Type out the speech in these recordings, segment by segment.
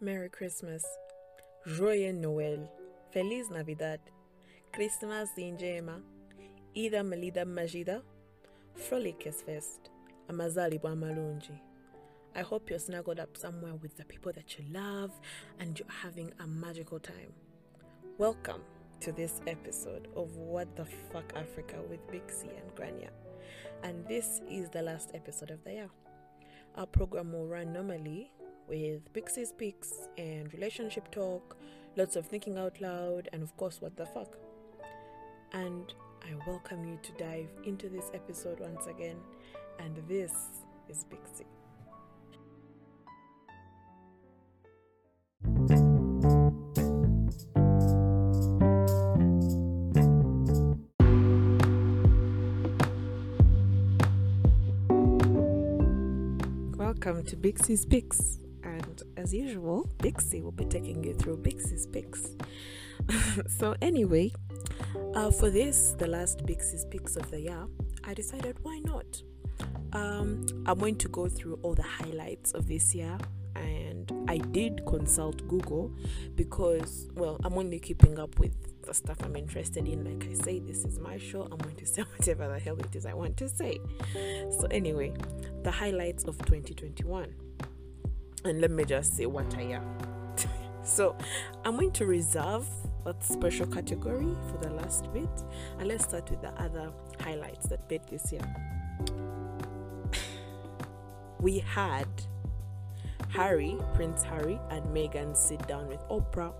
Merry Christmas, Joyeux Noel, Feliz Navidad, Christmas njema, Ida Melida Majida, Frolic Fest, Amazali Malunji. I hope you're snuggled up somewhere with the people that you love and you're having a magical time. Welcome to this episode of What the Fuck Africa with Bixie and Grania. And this is the last episode of the year. Our program will run normally with Pixie Speaks and relationship talk, lots of thinking out loud, and of course, what the fuck. And I welcome you to dive into this episode once again. And this is Pixie. Welcome to Bixie Speaks. And as usual, Bixie will be taking you through Bixie Speaks. so, anyway, uh, for this, the last Bixie Speaks of the year, I decided why not? Um, I'm going to go through all the highlights of this year and I did consult Google because, well, I'm only keeping up with the stuff I'm interested in. Like I say, this is my show. I'm going to say whatever the hell it is I want to say. So, anyway, the highlights of 2021. And let me just say what I am. so, I'm going to reserve that special category for the last bit. And let's start with the other highlights that made this year. we had Harry, Prince Harry, and Meghan sit down with Oprah.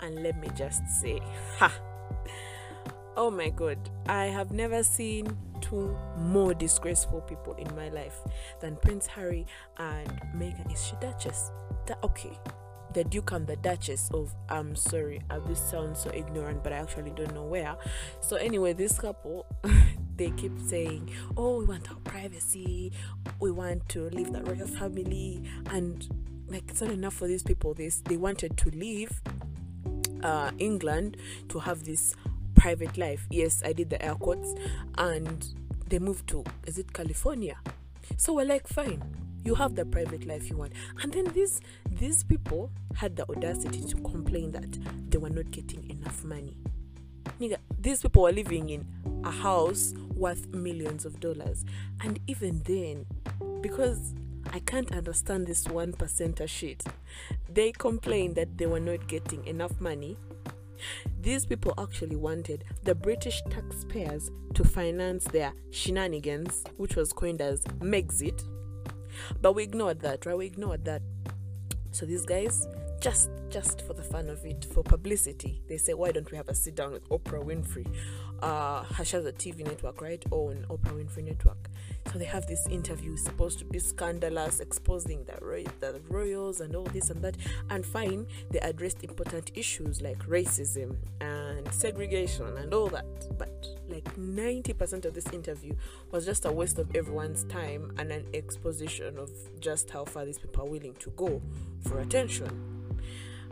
And let me just say, ha! Oh my god, I have never seen two more disgraceful people in my life than Prince Harry and Meghan. Is she Duchess? Da- okay, the Duke and the Duchess of I'm sorry, I this sounds so ignorant, but I actually don't know where. So anyway, this couple they keep saying, Oh, we want our privacy, we want to leave the royal family and like it's not enough for these people. This they wanted to leave uh England to have this private life. Yes, I did the air quotes and they moved to is it California? So we're like fine you have the private life you want and then these these people had the audacity to complain that they were not getting enough money Nigga, these people were living in a house worth millions of dollars and even then because I can't understand this one percenter shit. They complained that they were not getting enough money. These people actually wanted the British taxpayers to finance their shenanigans, which was coined as Megxit but we ignored that, right? We ignored that. So these guys, just just for the fun of it, for publicity, they say, why don't we have a sit down with Oprah Winfrey? Uh, has a TV network, right? or On Oprah Winfrey Network. So they have this interview supposed to be scandalous, exposing the, the royals and all this and that. And fine, they addressed important issues like racism and segregation and all that. But like 90% of this interview was just a waste of everyone's time and an exposition of just how far these people are willing to go for attention.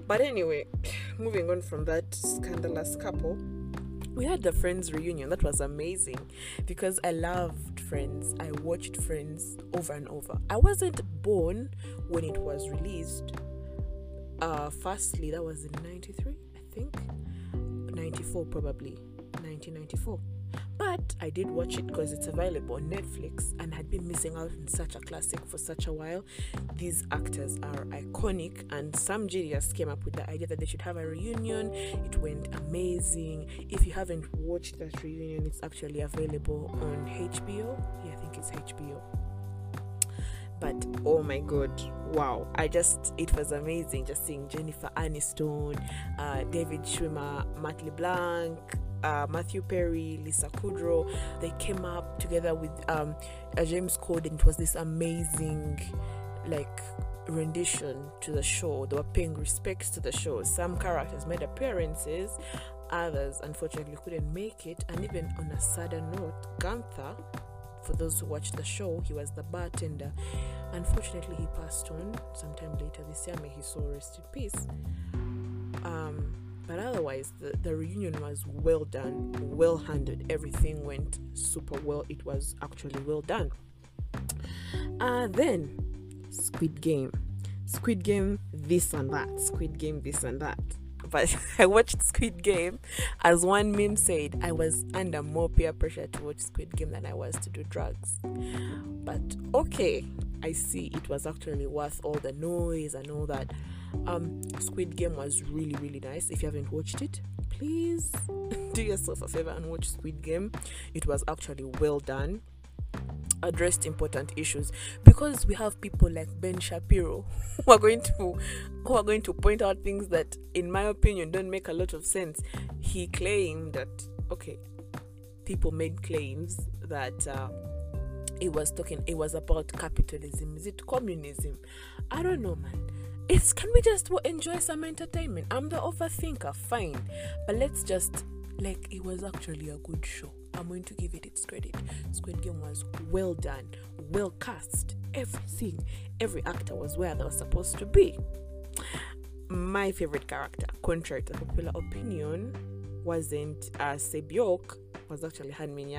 But anyway, moving on from that scandalous couple, we had the Friends reunion. That was amazing because I loved Friends. I watched Friends over and over. I wasn't born when it was released. Uh, firstly, that was in 93, I think. 94, probably. 1994. But I did watch it because it's available on Netflix and had been missing out on such a classic for such a while. These actors are iconic, and some genius came up with the idea that they should have a reunion. It went amazing. If you haven't watched that reunion, it's actually available on HBO. Yeah, I think it's HBO but oh my god wow i just it was amazing just seeing jennifer aniston uh, david schwimmer matt leblanc uh, Matthew Perry, Lisa Kudrow, they came up together with um, uh, James Corden. It was this amazing, like, rendition to the show. They were paying respects to the show. Some characters made appearances, others unfortunately couldn't make it. And even on a sadder note, Gunther, for those who watched the show, he was the bartender. Unfortunately, he passed on sometime later this year. May his soul rest in peace. Um, but otherwise, the, the reunion was well done, well handled. Everything went super well. It was actually well done. Uh, then, Squid Game. Squid Game, this and that. Squid Game, this and that. But I watched Squid Game, as one meme said, I was under more peer pressure to watch Squid Game than I was to do drugs. But okay, I see it was actually worth all the noise and all that. Um, Squid Game was really, really nice. If you haven't watched it, please do yourself a favor and watch Squid Game. It was actually well done addressed important issues because we have people like Ben Shapiro who are going to who are going to point out things that in my opinion don't make a lot of sense. He claimed that okay, people made claims that uh, it was talking it was about capitalism. Is it communism? I don't know man. It's can we just enjoy some entertainment? I'm the overthinker, fine. But let's just like it was actually a good show. I'm going to give it its credit. Squid Game was well done, well cast, everything. Every actor was where they were supposed to be. My favorite character, contrary to popular opinion, wasn't uh, Sae-byeok, was actually Han Min.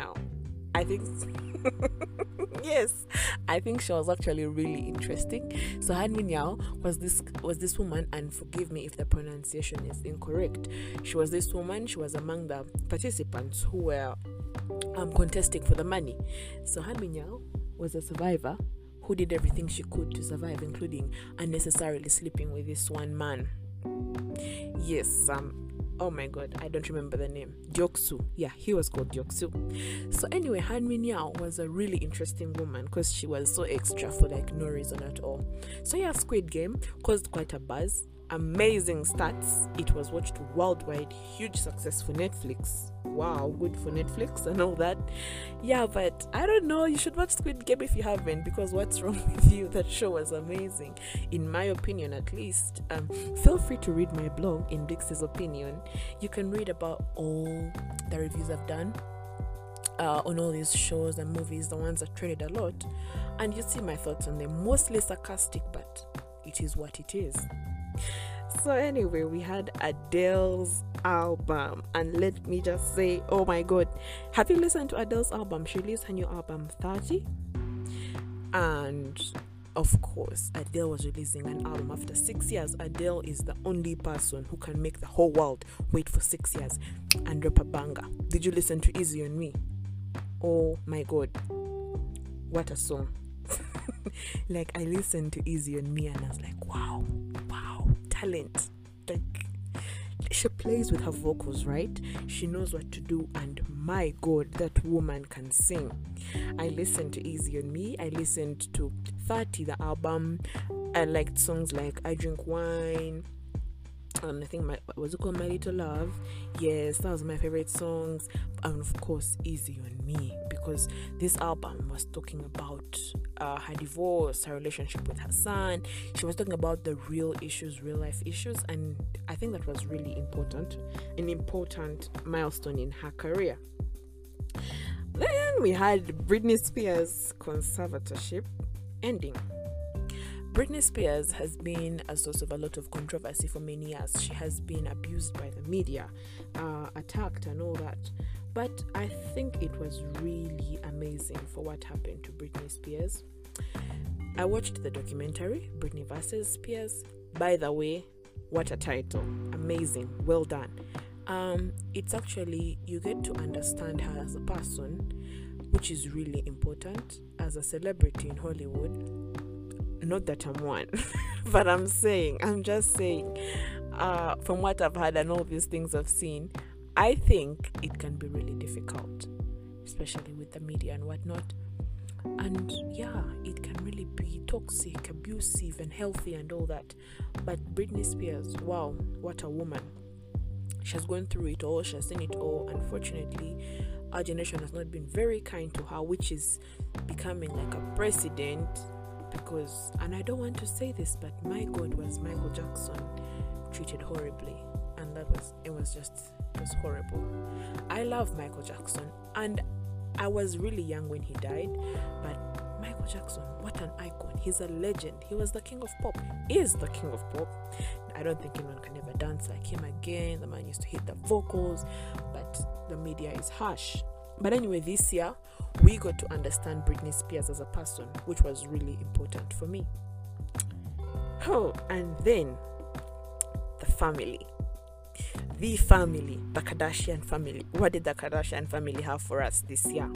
I think yes, I think she was actually really interesting. So Han Mi-nyeo was this was this woman, and forgive me if the pronunciation is incorrect. She was this woman. She was among the participants who were um, contesting for the money. So Han Mi-nyeo was a survivor who did everything she could to survive, including unnecessarily sleeping with this one man. Yes, um, oh my god, I don't remember the name. Deok-soo. Yeah, he was called Deok-soo. So anyway, Han Mi-nyeo was a really interesting woman because she was so extra for like no reason at all. So yeah, Squid Game caused quite a buzz amazing stats. It was watched worldwide, huge success for Netflix. Wow, good for Netflix and all that. Yeah, but I don't know. You should watch Squid Game if you haven't, because what's wrong with you? That show was amazing, in my opinion, at least. Um, feel free to read my blog in Dixie's opinion. You can read about all the reviews I've done. Uh, on all these shows and movies, the ones that traded a lot, and you see my thoughts on them. Mostly sarcastic, but it is what it is. So, anyway, we had Adele's album, and let me just say, oh my god, have you listened to Adele's album? She released her new album 30, and of course, Adele was releasing an album after six years. Adele is the only person who can make the whole world wait for six years and drop a banger. Did you listen to Easy on Me? Oh my god, what a song! like, I listened to Easy on Me and I was like, wow talent. Like she plays with her vocals, right? She knows what to do, and my god, that woman can sing. I listened to Easy on Me, I listened to 30, the album, I liked songs like I Drink Wine, um, I think my was it called My Little Love? Yes, that was my favorite songs, and of course, Easy on Me because this album was talking about uh, her divorce, her relationship with her son. She was talking about the real issues, real life issues, and I think that was really important, an important milestone in her career. Then we had Britney Spears' conservatorship ending. Britney Spears has been a source of a lot of controversy for many years. She has been abused by the media, uh, attacked, and all that. But I think it was really amazing for what happened to Britney Spears. I watched the documentary, Britney versus Spears. By the way, what a title! Amazing, well done. Um, it's actually, you get to understand her as a person, which is really important. As a celebrity in Hollywood, not that I'm one, but I'm saying, I'm just saying, uh, from what I've heard and all these things I've seen, I think it can be really difficult, especially with the media and whatnot. And yeah, it can really be toxic, abusive, and healthy, and all that. But Britney Spears, wow, what a woman! She has gone through it all, she has seen it all. Unfortunately, our generation has not been very kind to her, which is becoming like a precedent because and I don't want to say this but my god was Michael Jackson treated horribly and that was it was just it was horrible. I love Michael Jackson and I was really young when he died but Michael Jackson what an icon. He's a legend. He was the king of pop he is the king of pop. I don't think anyone can ever dance like him again. The man used to hit the vocals but the media is harsh but anyway this year we got to understand Britney Spears as a person, which was really important for me. Oh, and then the family. The family, the Kardashian family. What did the Kardashian family have for us this year?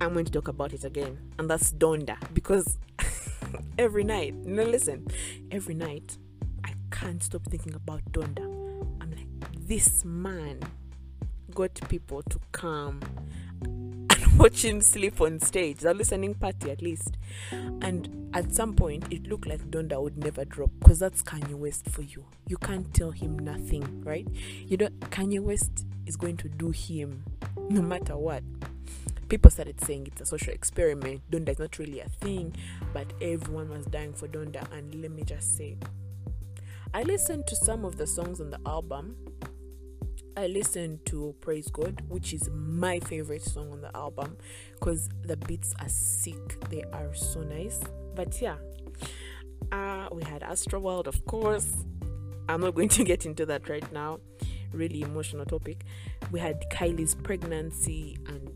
I'm going to talk about it again, and that's Donda because every night, no, listen, every night I can't stop thinking about Donda. I'm like, this man got people to come and watch him sleep on stage, the listening party at least. And at some point, it looked like Donda would never drop because that's Kanye West for you. You can't tell him nothing, right? You know, Kanye West is going to do him no matter what people started saying it's a social experiment. Donda is not really a thing, but everyone was dying for Donda. And let me just say, I listened to some of the songs on the album. I listened to Praise God, which is my favorite song on the album because the beats are sick. They are so nice. But yeah, uh, we had Astroworld, of course. I'm not going to get into that right now. Really emotional topic. We had Kylie's pregnancy and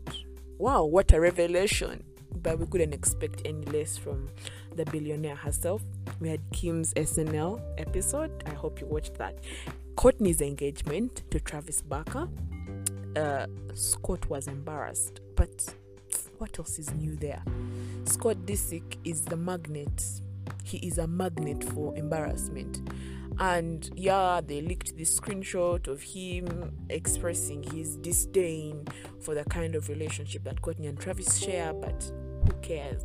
wow, what a revelation. But we couldn't expect any less from the billionaire herself. We had Kim's SNL episode. I hope you watched that. Kourtney's engagement to Travis Barker. Uh, Scott was embarrassed, but what else is new there? Scott Disick is the magnet. He is a magnet for embarrassment and yeah they leaked this screenshot of him expressing his disdain for the kind of relationship that Kourtney and Travis share but who cares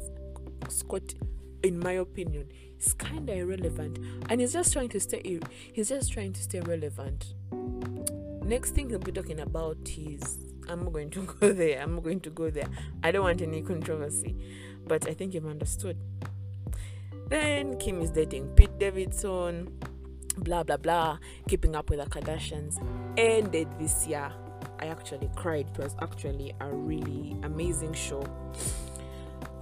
Scott in my opinion is kind of irrelevant. And he's just trying to stay he's just trying to stay relevant. Next thing he'll be talking about is I'm going to go there I'm going to go there. I don't want any controversy but I think you've understood. Then Kim is dating Pete Davidson blah blah blah keeping up with the kardashians. Ended this year. I actually cried. It was actually a really amazing show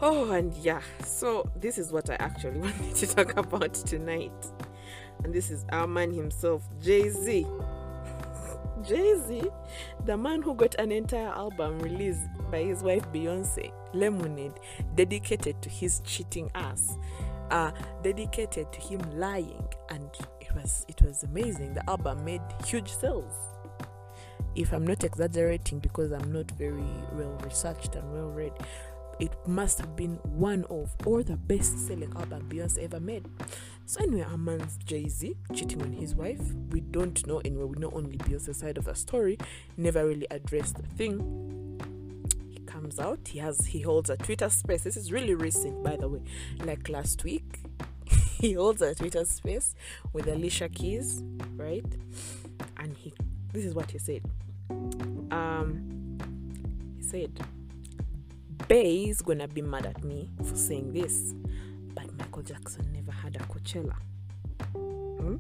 oh and yeah so this is what i actually wanted to talk about tonight and this is our man himself jay-z jay-z the man who got an entire album released by his wife beyonce lemonade dedicated to his cheating ass uh, dedicated to him lying and it was it was amazing. The album made huge sales. If I'm not exaggerating because I'm not very well researched and well read, it must have been one of or the best selling album Beyonce ever made. So anyway, our man's Jay-Z cheating on his wife. We don't know anyway, we know only Beyonce's side of the story. Never really addressed the thing. He comes out, he has he holds a Twitter space. This is really recent, by the way. Like last week, he holds a Twitter space with Alicia Keys, right? And he, this is what he said. Um, he said, Bay is gonna be mad at me for saying this, but Michael Jackson never had a Coachella. Hmm?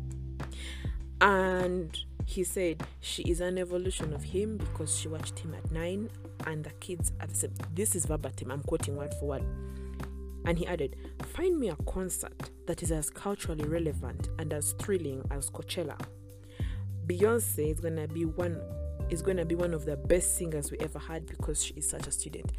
And he said she is an evolution of him because she watched him at nine, and the kids at the same. This is verbatim. I'm quoting word for word and he added, Find me a concert that is as culturally relevant and as thrilling as Coachella. Beyonce is gonna be one is gonna be one of the best singers we ever had because she is such a student.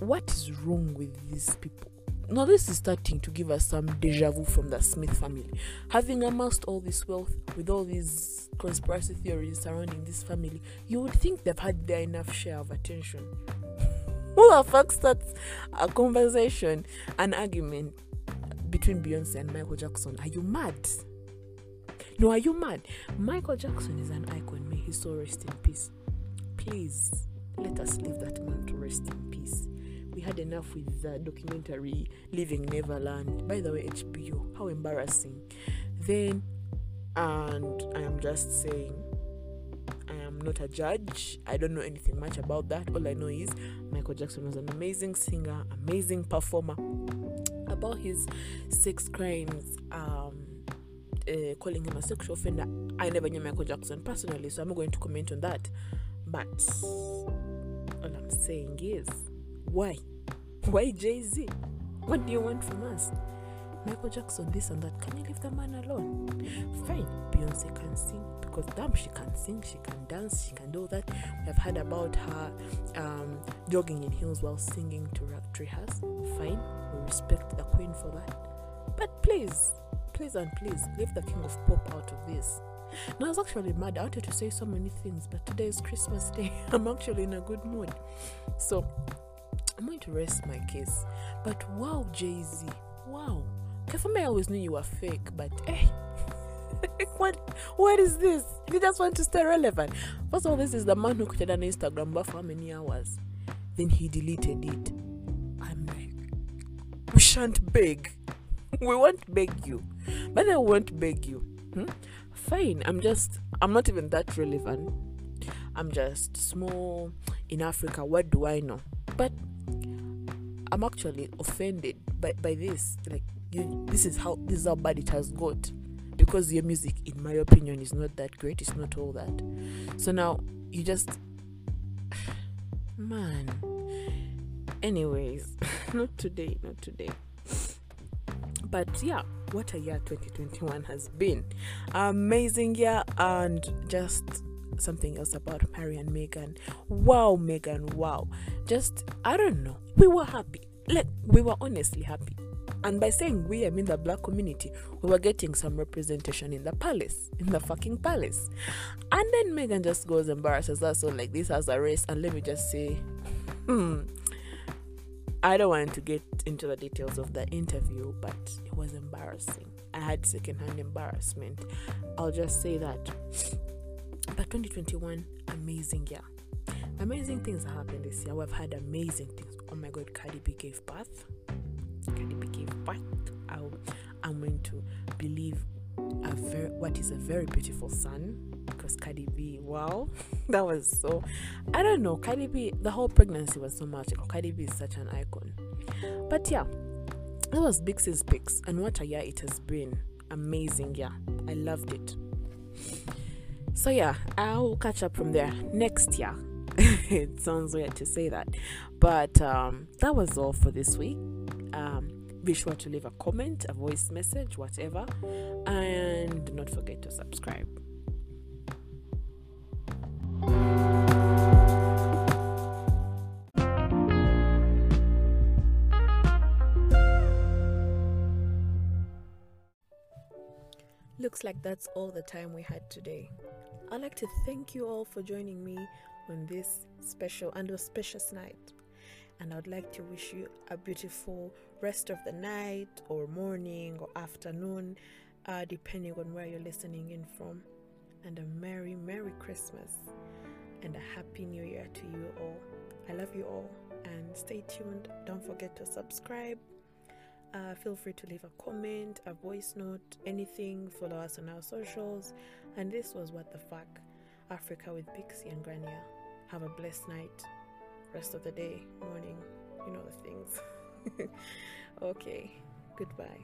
What is wrong with these people? Now this is starting to give us some deja vu from the Smith family. Having amassed all this wealth with all these conspiracy theories surrounding this family, you would think they've had their enough share of attention who the fuck starts a conversation, an argument between Beyonce and Michael Jackson? Are you mad? No, are you mad? Michael Jackson is an icon. May his soul rest in peace. Please let us leave that man to rest in peace. We had enough with the documentary Leaving Neverland. By the way, HBO, how embarrassing. Then, and I am just saying, I am not a judge. I don't know anything much about that. All I know is Michael Jackson was an amazing singer, amazing performer. About his sex crimes, um, uh, calling him a sexual offender, I never knew Michael Jackson personally, so I'm not going to comment on that. But all I'm saying is, why? Why Jay Z? What do you want from us? Michael Jackson, this and that. Can you leave the man alone? Fine, Beyonce can sing because damn, she can sing, she can dance, she can do that. We've heard about her um, jogging in heels while singing to Treehouse. Fine, we respect the queen for that. But please, please and please, leave the king of pop out of this. Now, I was actually mad. I wanted to say so many things, but today is Christmas Day. I'm actually in a good mood. So, I'm going to rest my case. But wow, Jay Z, wow. Okay, for me, I always knew you were fake, but hey. what what is this? You just want to stay relevant. First of all, this is the man who created an Instagram but for how many hours? Then he deleted it. I'm like, we shan't beg. we won't beg you. But I won't beg you. Hmm? Fine. I'm just I'm not even that relevant. I'm just small in Africa. What do I know? But I'm actually offended by, by this. Like you this is how this is how bad it has got. Because your music, in my opinion, is not that great, it's not all that. So now you just man. Anyways, not today, not today. But yeah, what a year 2021 has been. Amazing year and just something else about Harry and Meghan. Wow, Meghan, wow. Just, I don't know. We were happy. Like, we were honestly happy. And by saying we, I mean the black community. We were getting some representation in the palace, in the fucking palace. And then Meghan just goes embarrasses us. So, like, this has a race. And let me just say, hmm, I don't want to get into the details of the interview, but it was embarrassing. I had secondhand embarrassment. I'll just say that. But 2021, amazing year. Amazing things happened this year. We've had amazing things. Oh my god, Cardi B gave birth. Cardi B gave birth. i I'm going to believe a very what is a very beautiful son because Cardi B, wow, that was so. I don't know, Cardi B. The whole pregnancy was so magical. Cardi B is such an icon. But yeah, that was Big Sis Picks, and what a year it has been. Amazing, yeah, I loved it. So yeah, I'll catch up from there next year. it sounds weird to say that, but um, that was all for this week. Um, be sure to leave a comment, a voice message, whatever, and do not forget to subscribe. Looks like that's all the time we had today. I'd like to thank you all for joining me on this special and auspicious night. And I'd like to wish you a beautiful rest of the night, or morning, or afternoon, uh, depending on where you're listening in from. And a Merry, Merry Christmas and a Happy New Year to you all. I love you all and stay tuned. Don't forget to subscribe. Uh, feel free to leave a comment, a voice note, anything. Follow us on our socials. And this was What the Fuck Africa with Pixie and Grania. Have a blessed night, rest of the day, morning, you know the things. okay, goodbye.